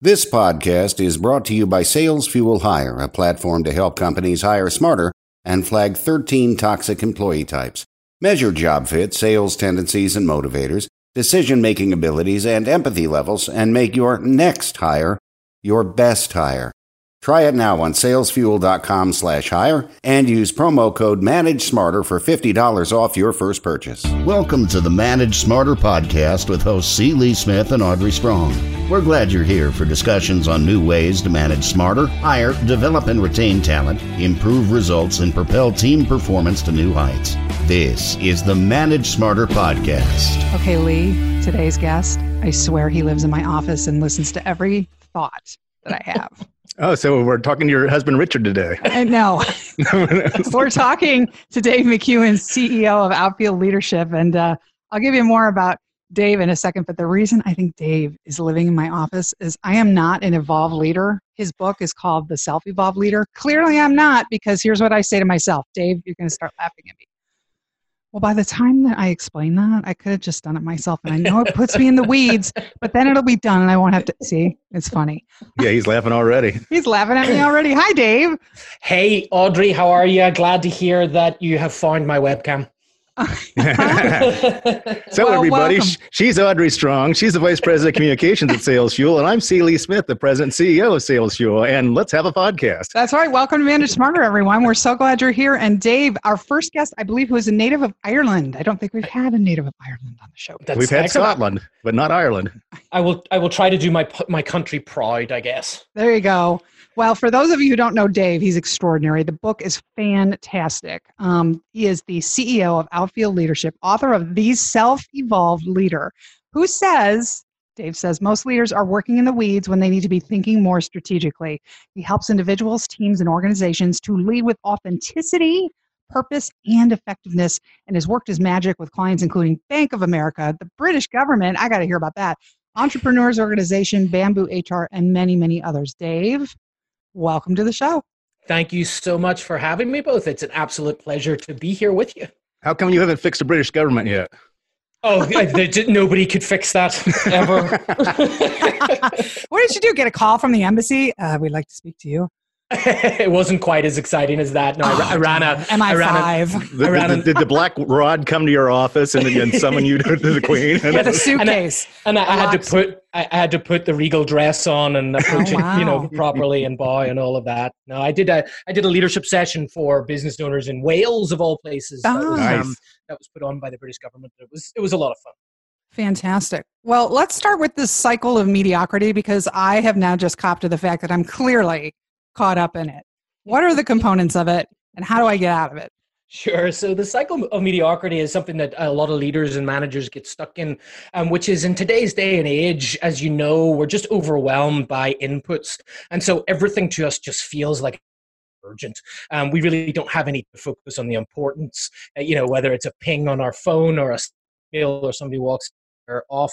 This podcast is brought to you by Sales Fuel Hire, a platform to help companies hire smarter and flag 13 toxic employee types. Measure job fit, sales tendencies and motivators, decision making abilities, and empathy levels, and make your next hire your best hire. Try it now on salesfuel.com slash hire and use promo code Manage Smarter for $50 off your first purchase. Welcome to the Manage Smarter podcast with hosts C. Lee Smith and Audrey Strong. We're glad you're here for discussions on new ways to manage smarter, hire, develop and retain talent, improve results, and propel team performance to new heights. This is the Manage Smarter podcast. Okay, Lee, today's guest, I swear he lives in my office and listens to every thought that I have. Oh, so we're talking to your husband Richard today. I know. we're talking to Dave McKeown, CEO of Outfield Leadership, and uh, I'll give you more about Dave in a second. But the reason I think Dave is living in my office is I am not an evolved leader. His book is called The Self Evolved Leader. Clearly, I'm not because here's what I say to myself Dave, you're going to start laughing at me. Well, by the time that I explain that, I could have just done it myself. And I know it puts me in the weeds, but then it'll be done and I won't have to see. It's funny. Yeah, he's laughing already. He's laughing at me already. Hi, Dave. Hey, Audrey, how are you? Glad to hear that you have found my webcam. so, Well, everybody, welcome. sh- she's Audrey Strong. She's the Vice President of Communications at Sales Fuel. And I'm C. Lee Smith, the President and CEO of Sales Fuel. And let's have a podcast. That's right. Welcome to Manage Smarter, everyone. We're so glad you're here. And Dave, our first guest, I believe, who is a native of Ireland. I don't think we've had a native of Ireland on the show. That's We've had excellent. Scotland, but not Ireland. I will. I will try to do my my country proud. I guess. There you go. Well, for those of you who don't know Dave, he's extraordinary. The book is fantastic. Um, he is the CEO of Outfield Leadership, author of The Self Evolved Leader, who says, Dave says, most leaders are working in the weeds when they need to be thinking more strategically. He helps individuals, teams, and organizations to lead with authenticity, purpose, and effectiveness, and has worked his magic with clients including Bank of America, the British government. I got to hear about that. Entrepreneurs Organization, Bamboo HR, and many, many others. Dave, welcome to the show. Thank you so much for having me both. It's an absolute pleasure to be here with you. How come you haven't fixed the British government yet? Oh, I- there- nobody could fix that ever. what did you do? Get a call from the embassy? Uh, we'd like to speak to you. it wasn't quite as exciting as that. No, I, I ran a. I ran a- MI5 The- Around the- an- did the black rod come to your office and, and summon you to, to the Queen? with a suitcase. and I, I had to put I I had to put the regal dress on and approach it, you know, properly and bow and all of that. No, I did a I did a leadership session for business owners in Wales of all places. That, was, Ah. um, that was put on by the British government. It was it was a lot of fun. Fantastic. Well, let's start with this cycle of mediocrity because I have now just copped to the fact that I'm clearly caught up in it. What are the components of it and how do I get out of it? Sure. So the cycle of mediocrity is something that a lot of leaders and managers get stuck in, um, which is in today's day and age, as you know, we're just overwhelmed by inputs. And so everything to us just feels like urgent. Um, we really don't have any focus on the importance, uh, you know, whether it's a ping on our phone or a mail or somebody walks off.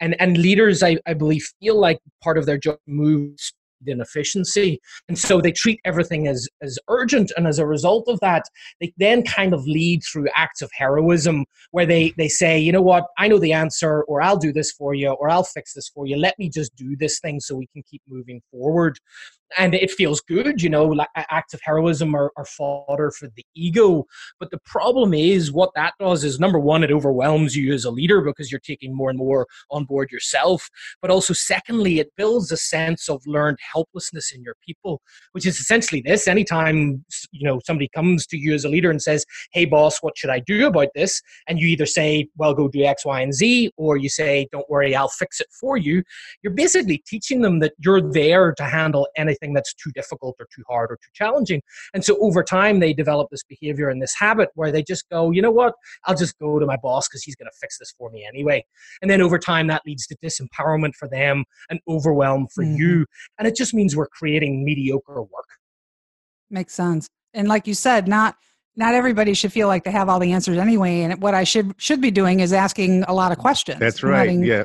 And, and leaders, I, I believe, feel like part of their job moves in efficiency. And so they treat everything as as urgent and as a result of that they then kind of lead through acts of heroism where they they say you know what? I know the answer or i'll do this for you or i'll fix this for you. Let me just do this thing so we can keep moving forward and it feels good you know like acts of heroism are, are fodder for the ego. But the problem is what that does is number one it overwhelms you as a leader because you're taking more and more on board yourself. But also secondly it builds a sense of learned helplessness in your people which is essentially this. Anytime you know somebody comes to you as a leader and says hey boss what should i do about this? and you either say well go do x y and z or you say don't worry i'll fix it for you you're basically teaching them that you're there to handle anything that's too difficult or too hard or too challenging and so over time they develop this behavior and this habit where they just go you know what i'll just go to my boss because he's going to fix this for me anyway and then over time that leads to disempowerment for them and overwhelm for Mhm. you and it just means we're creating mediocre work Makes sense. And like you said, not not everybody should feel like they have all the answers anyway. And what I should should be doing is asking a lot of questions. That's right. letting- Yeah.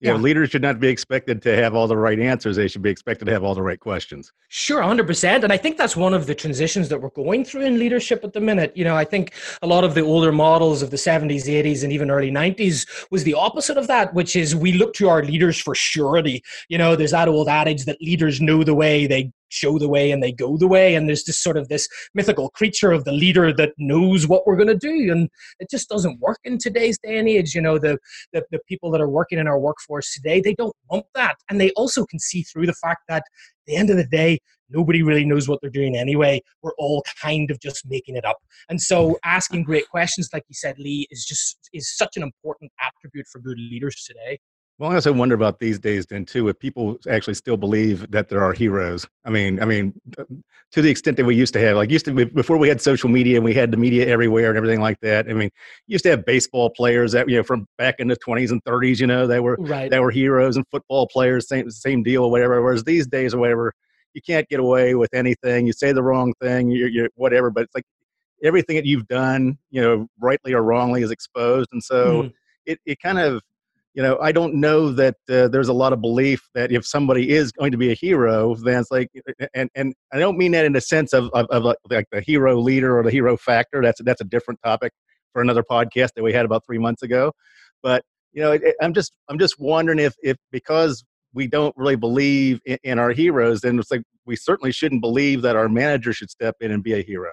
Know, leaders should not be expected to have all the right answers. They should be expected to have all the right questions. Sure, 100%. And I think that's one of the transitions that we're going through in leadership at the minute. You know, I think a lot of the older models of the 70s, 80s, and even early 90s was the opposite of that, which is we look to our leaders for surety. You know, there's that old adage that leaders know the way, they show the way and they go the way. And there's this sort of this mythical creature of the leader that knows what we're going to do. And it just doesn't work in today's day and age. You know the, the the people that are working in our workforce today they don't want that. And they also can see through the fact that at the end of the day nobody really knows what they're doing anyway. We're all kind of just making it up. And so asking great questions like you said lee is just is such an important attribute for good leaders today well, I also wonder about these days then too, if people actually still believe that there are heroes. I mean, I mean, to the extent that we used to have, like used to be, before we had social media and we had the media everywhere and everything like that. I mean, you used to have baseball players that you know from back in the twenties and thirties, you know, they were right. they were heroes and football players, same same deal or whatever. Whereas these days or whatever, you can't get away with anything. You say the wrong thing, you're, you're whatever. But it's like everything that you've done, you know, rightly or wrongly, is exposed, and so mm. it it kind of you know, I don't know that uh, there's a lot of belief that if somebody is going to be a hero, then it's like, and and I don't mean that in the sense of of, of like the hero leader or the hero factor. That's that's a different topic for another podcast that we had about three months ago. But you know, it, I'm just I'm just wondering if if because we don't really believe in, in, our heroes, then it's like we certainly shouldn't believe that our manager should step in and be a hero.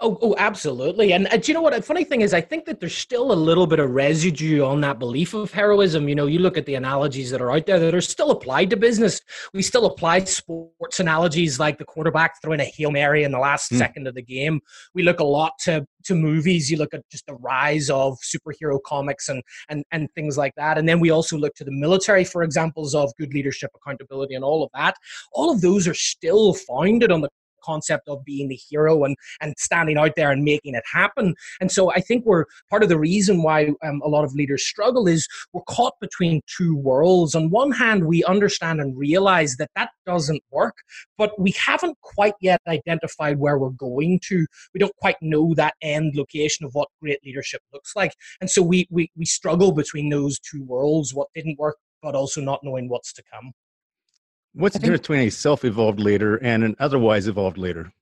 Oh, oh, absolutely. And uh, do you know what? The funny thing is, I think that there's still a little bit of residue on that belief of heroism. You know, you look at the analogies that are out there that are still applied to business. We still apply sports analogies like the quarterback throwing a hail mary in the last mm. second of the game. We look a lot to to movies. You look at just the rise of superhero comics and and and things like that. And then we also look to the military for examples of good leadership, accountability, and all of that. All of those are still founded on the concept of being the hero and and standing out there and making it happen. And so I think we're part of the reason why um, a lot of leaders struggle is we're caught between two worlds. On one hand, we understand and realize that that doesn't work, but we haven't quite yet identified where we're going to. We don't quite know that end location of what great leadership looks like, and so we we we struggle between those two worlds: what didn't work, but also not knowing what's to come. What's the difference between a self-evolved leader and an otherwise evolved leader?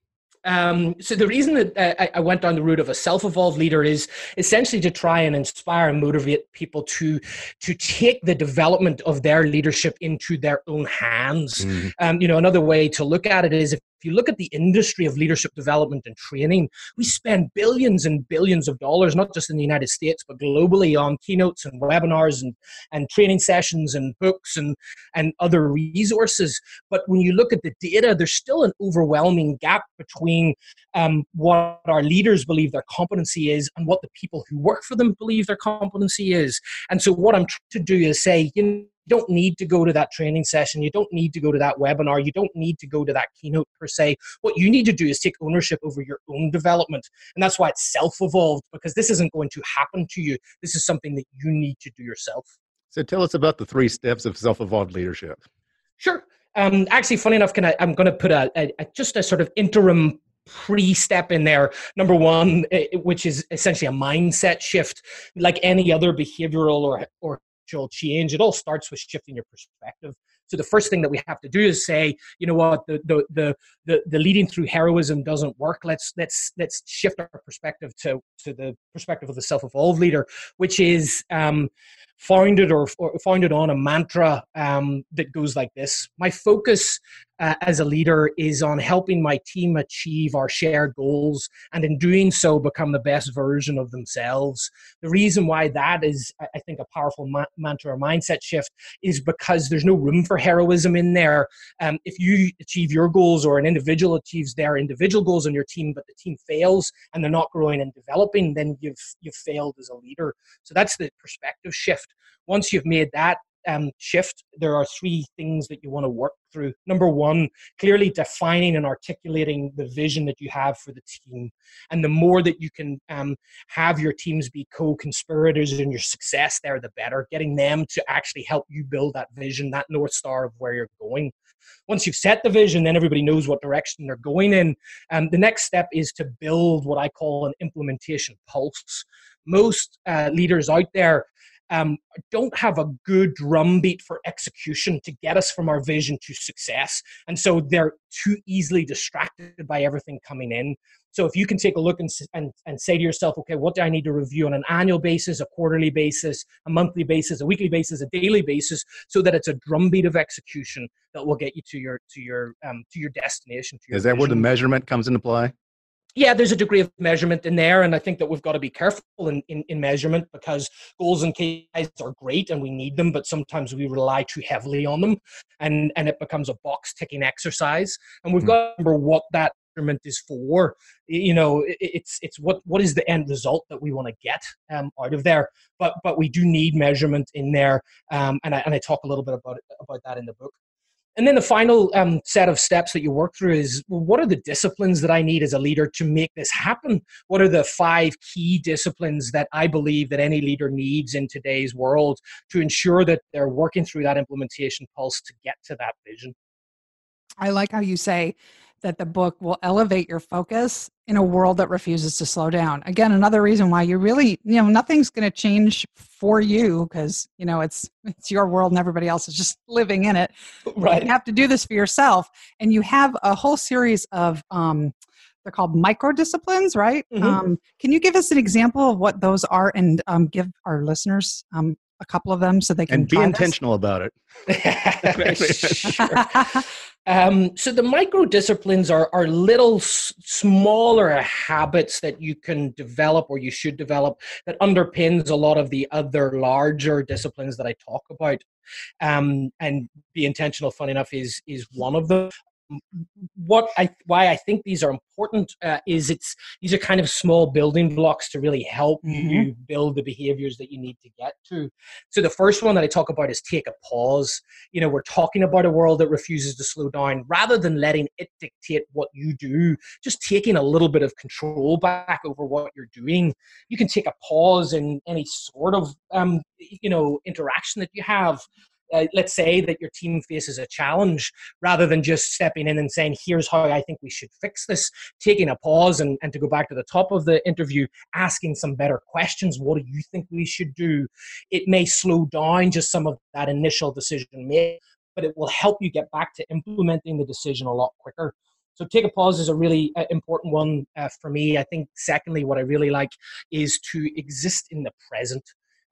Um, so the reason that uh, I went down the route of a self-evolved leader is essentially to try and inspire and motivate people to to take the development of their leadership into their own hands. Mm-hmm. Um, you know, another way to look at it is if if you look at the industry of leadership development and training, we spend billions and billions of dollars, not just in the United States, but globally on keynotes and webinars and, and training sessions and books and, and other resources. But when you look at the data, there's still an overwhelming gap between um, what our leaders believe their competency is and what the people who work for them believe their competency is. And so, what I'm trying to do is say, you know, you don't need to go to that training session. You don't need to go to that webinar. You don't need to go to that keynote per se. What you need to do is take ownership over your own development. And that's why it's self evolved because this isn't going to happen to you. This is something that you need to do yourself. So tell us about the three steps of self evolved leadership. Sure. Um, actually, funny enough, can I, I'm going to put a, a, a just a sort of interim pre-step in there number one eh, which is essentially a mindset shift like any other behavioral or, or change. It all starts with shifting your perspective. So the first thing that we have to do is say, you know what, the the the the, the leading through heroism doesn't work. Let's let's let's shift our perspective to to the perspective of the self-evolved leader, which is um, founded or, or founded on a mantra um, that goes like this: My focus uh, as a leader is on helping my team achieve our shared goals and in doing so become the best version of themselves. The reason why that is, I think, a powerful ma- mantra or mindset shift is because there's no room for heroism in there. Um, if you achieve your goals or an individual achieves their individual goals in your team, but the team fails and they're not growing and developing, then you've, you've failed as a leader. So that's the perspective shift. Once you've made that um, shift, there are three things that you want to work through. Number one, clearly defining and articulating the vision that you have for the team. And the more that you can um, have your teams be co conspirators in your success there, the better. Getting them to actually help you build that vision, that North Star of where you're going. Once you've set the vision, then everybody knows what direction they're going in. Um, the next step is to build what I call an implementation pulse. Most uh, leaders out there um, don't have a good drumbeat for execution to get us from our vision to success. And so they're too easily distracted by everything coming in. So if you can take a look and, and, and say to yourself, okay, what do I need to review on an annual basis, a quarterly basis, a monthly basis, a weekly basis, a daily basis, so that it's a drumbeat of execution that will get you to your to your um, to your destination. To your Is that vision. where the measurement comes into play? Yeah, there's a degree of measurement in there, and I think that we've got to be careful in, in, in, measurement because goals and KPIs are great and we need them, but sometimes we rely too heavily on them, and and it becomes a box ticking exercise. And we've mm-hmm. got to remember what that measurement is for. You know, it, it's it's what what is the end result that we want to get um, out of there. But but we do need measurement in there, um, and I and I talk a little bit about it, about that in the book. And then the final um, set of steps that you work through is what are the disciplines that I need as a leader to make this happen? What are the five key disciplines that I believe that any leader needs in today's world to ensure that they're working through that implementation pulse to get to that vision? I like how you say that the book will elevate your focus in a world that refuses to slow down. Again, another reason why you really, you know, nothing's going to change for you because, you know, it's it's your world and everybody else is just living in it. Right. You have to do this for yourself and you have a whole series of um they're called micro disciplines, right? Mm-hmm. Um, can you give us an example of what those are and um, give our listeners um, a couple of them so they can and be intentional this? about it. um, so the micro disciplines are are little s- smaller habits that you can develop or you should develop that underpins a lot of the other larger disciplines that I talk about. Um, and be intentional, fun enough, is is one of them what I why I think these are important uh, is it's these are kind of small building blocks to really help mm-hmm. you build the behaviors that you need to get to. So the first one that I talk about is take a pause. You know, we're talking about a world that refuses to slow down rather than letting it dictate what you do, just taking a little bit of control back over what you're doing. You can take a pause in any sort of um, you know interaction that you have uh, let's say that your team faces a challenge rather than just stepping in and saying here's how i think we should fix this taking a pause and, and to go back to the top of the interview asking some better questions. What do you think we should do? It may slow down just some of that initial decision made but it will help you get back to implementing the decision a lot quicker. So take a pause is a really uh, important one uh, for me. I think secondly, what I really like is to exist in the present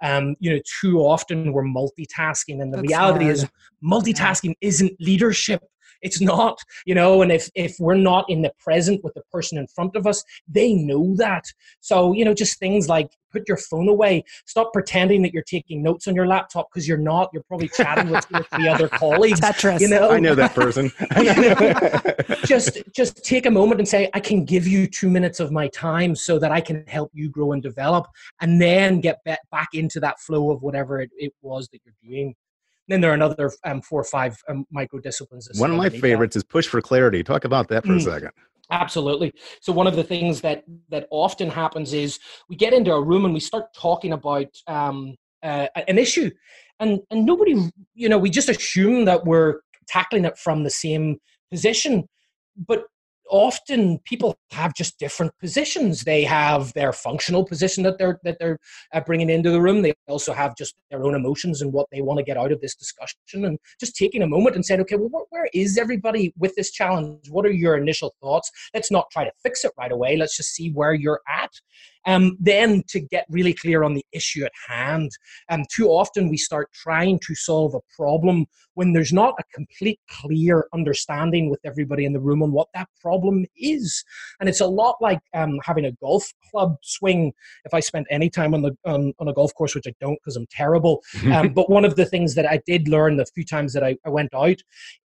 um, you know, too often we're multitasking, and the That's reality hard. is multitasking yeah. isn't leadership. It's not, you know, and if if we're not in the present with the person in front of us, they know that. So, you know, just things like put your phone away. Stop pretending that you're taking notes on your laptop because you're not. You're probably chatting with, with the other colleagues. Tetris. You know, I know that person. just just take a moment and say, I can give you two minutes of my time so that I can help you grow and develop, and then get back into that flow of whatever it, it was that you're doing. Then there are another um, four or five um, micro disciplines. One of my favorites that. is push for clarity. Talk about that for mm. a second. Absolutely. So one of the things that that often happens is we get into a room and we start talking about um, uh, an issue, and and nobody, you know, we just assume that we're tackling it from the same position, but often people have just different positions. They have their functional position that they're that they're uh, bringing into the room. They also have just their own emotions and what they want to get out of this discussion. And just taking a moment and saying, okay, well, where is everybody with this challenge? What are your initial thoughts? Let's not try to fix it right away. Let's just see where you're at. Um, then to get really clear on the issue at hand. Um, too often we start trying to solve a problem when there's not a complete clear understanding with everybody in the room on what that problem is. And it's a lot like um, having a golf club swing. If I spent any time on the on, on a golf course, which I don't because I'm terrible, um, but one of the things that I did learn the few times that I, I went out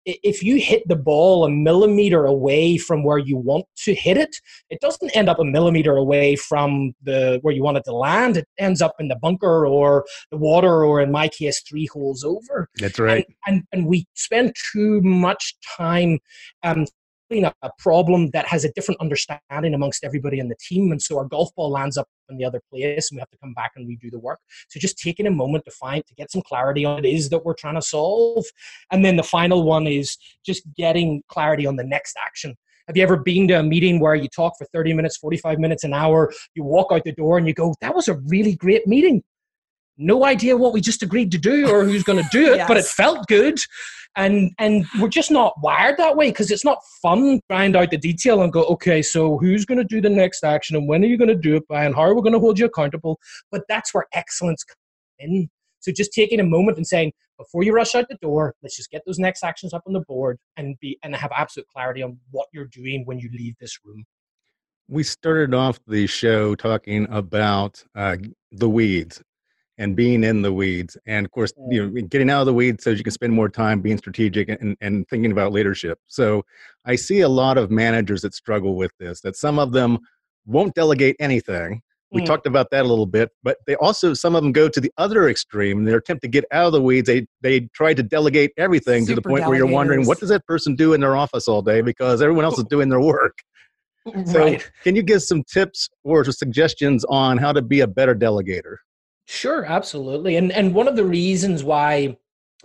if you hit the ball a millimeter away from where you want to hit it, it doesn't end up a millimeter away from the where you want it to land. It ends up in the bunker or the water, or in my case, three holes over. That's right. And and, and we spend too much time um, a problem that has a different understanding amongst everybody in the team. And so our golf ball lands up in the other place and we have to come back and redo the work. So just taking a moment to find, to get some clarity on it is that we're trying to solve. And then the final one is just getting clarity on the next action. Have you ever been to a meeting where you talk for 30 minutes, 45 minutes, an hour, you walk out the door and you go, that was a really great meeting? No idea what we just agreed to do or who's going to do it, yes. but it felt good. And and we're just not wired that way because it's not fun to find out the detail and go, okay, so who's going to do the next action and when are you going to do it by and how are we going to hold you accountable? But that's where excellence comes in. So just taking a moment and saying, before you rush out the door, let's just get those next actions up on the board and be and have absolute clarity on what you're doing when you leave this room. We started off the show talking about uh, the weeds and being in the weeds, and of course, you know, getting out of the weeds so you can spend more time being strategic and, and thinking about leadership. So, I see a lot of managers that struggle with this. That some of them won't delegate anything, we mm. talked about that a little bit, but they also some of them go to the other extreme. In their attempt to get out of the weeds, they they try to delegate everything Super to the point where you're wondering what does that person do in their office all day because everyone else is doing their work. So, right. can you give some tips or suggestions on how to be a better delegator? Sure, absolutely. And and one of the reasons why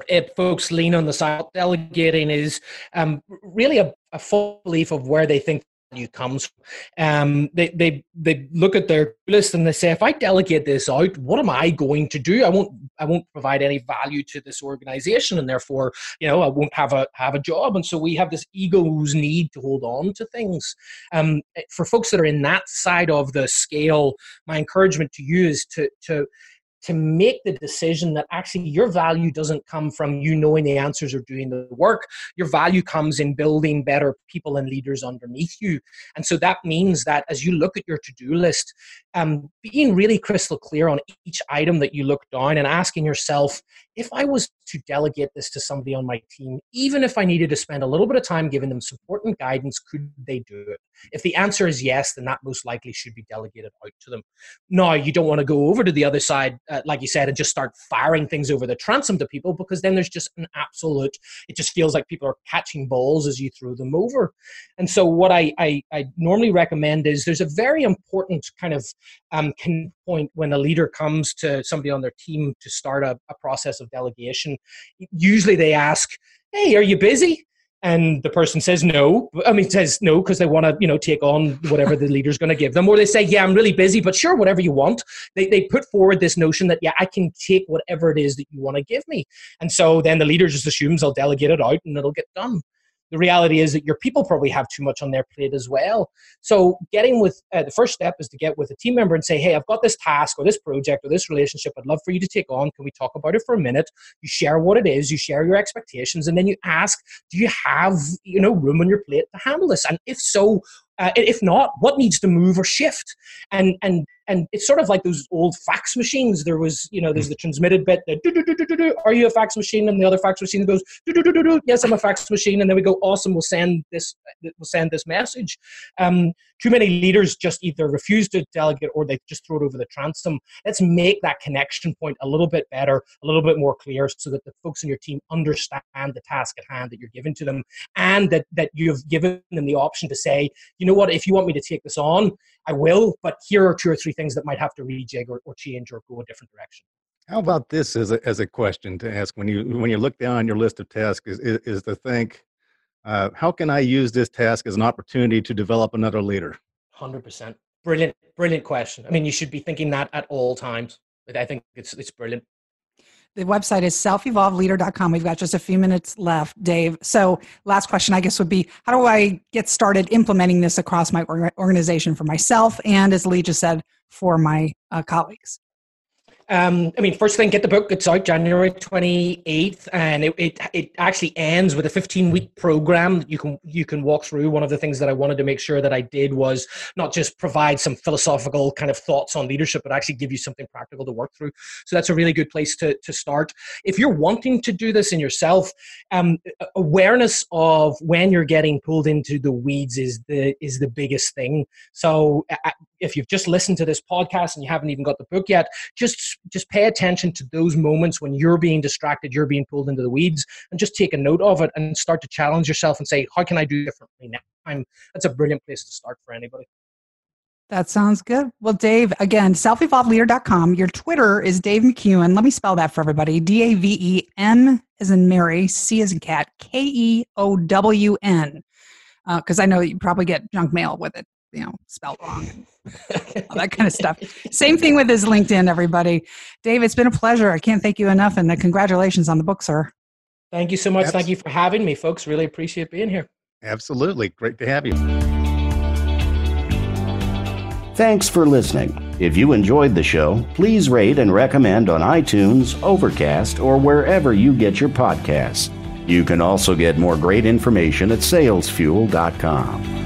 if folks lean on the side delegating is um, really a, a full belief of where they think value comes from. Um, they, they, they look at their list and they say, if I delegate this out, what am I going to do? I won't, I won't provide any value to this organization and therefore, you know, I won't have a, have a job. And so we have this ego's need to hold on to things. Um, for folks that are in that side of the scale, my encouragement to you is to, to, to make the decision that actually your value doesn't come from you knowing the answers or doing the work. Your value comes in building better people and leaders underneath you. And so that means that as you look at your to do list, um, being really crystal clear on each item that you look down and asking yourself, if I was to delegate this to somebody on my team, even if I needed to spend a little bit of time giving them support and guidance, could they do it? If the answer is yes, then that most likely should be delegated out to them. Now, you don't want to go over to the other side, uh, like you said, and just start firing things over the transom to people because then there's just an absolute, it just feels like people are catching balls as you throw them over. And so, what I, I, I normally recommend is there's a very important kind of um, point when a leader comes to somebody on their team to start a, a process of delegation. Usually they ask, Hey, are you busy? And the person says no. I mean says no because they want to you know take on whatever the leader's going to give them. Or they say yeah i'm really busy but sure whatever you want. They, they put forward this notion that yeah i can take whatever it is that you want to give me. And so then the leader just assumes i'll delegate it out and it'll get done the reality is that your people probably have too much on their plate as well. So, getting with uh, the first step is to get with a team member and say, Hey, I've got this task or this project or this relationship I'd love for you to take on. Can we talk about it for a minute? You share what it is, you share your expectations, and then you ask, Do you have you know room on your plate to handle this? And if so, uh, if not, what needs to move or shift? And and and it's sort of like those old fax machines. There was, you know, there's the transmitted bit that are you a fax machine? And the other fax machine goes do do do do do. yes, I'm a fax machine. And then we go, awesome, we'll send this, we'll send this message. Um, too many leaders just either refuse to delegate or they just throw it over the transom. Let's make that connection point a little bit better, a little bit more clear, so that the folks in your team understand the task at hand that you're giving to them, and that that you've given them the option to say, you know what, if you want me to take this on, I will, but here are two or three things that might have to rejig or, or change or go a different direction. How about this as a, as a question to ask when you when you look down your list of tasks is, is, is to think, uh, how can I use this task as an opportunity to develop another leader? Hundred percent, brilliant, brilliant question. I mean, you should be thinking that at all times. I think it's it's brilliant. The website is selfevolvedleader.com. We've got just a few minutes left, Dave. So, last question, I guess, would be how do I get started implementing this across my organization for myself and, as Lee just said, for my uh, colleagues? Um, I mean, first thing, get the book. It's out January 28th, and it, it, it actually ends with a 15 week program that you can you can walk through. One of the things that I wanted to make sure that I did was not just provide some philosophical kind of thoughts on leadership, but actually give you something practical to work through. So that's a really good place to to start. If you're wanting to do this in yourself, um, awareness of when you're getting pulled into the weeds is the is the biggest thing. So if you've just listened to this podcast and you haven't even got the book yet, just just pay attention to those moments when you're being distracted, you're being pulled into the weeds, and just take a note of it and start to challenge yourself and say, how can I do differently now? I'm, that's a brilliant place to start for anybody. That sounds good. Well, Dave, again, selfevolvedleader.com. Your Twitter is Dave McKeown. Let me spell that for everybody. D A V E M as in Mary, C as in cat, K E O W N. Because uh, I know you probably get junk mail with it you know, spelled wrong that kind of stuff. Same thing with his LinkedIn, everybody. Dave, it's been a pleasure. I can't thank you enough, and uh, congratulations on the book, sir. Thank you so much. Thank you for having me, folks. Really appreciate being here. Absolutely. Great to have you. Thanks for listening. If you enjoyed the show, please rate and recommend on iTunes, Overcast, or wherever you get your podcasts. You can also get more great information at salesfuel.com.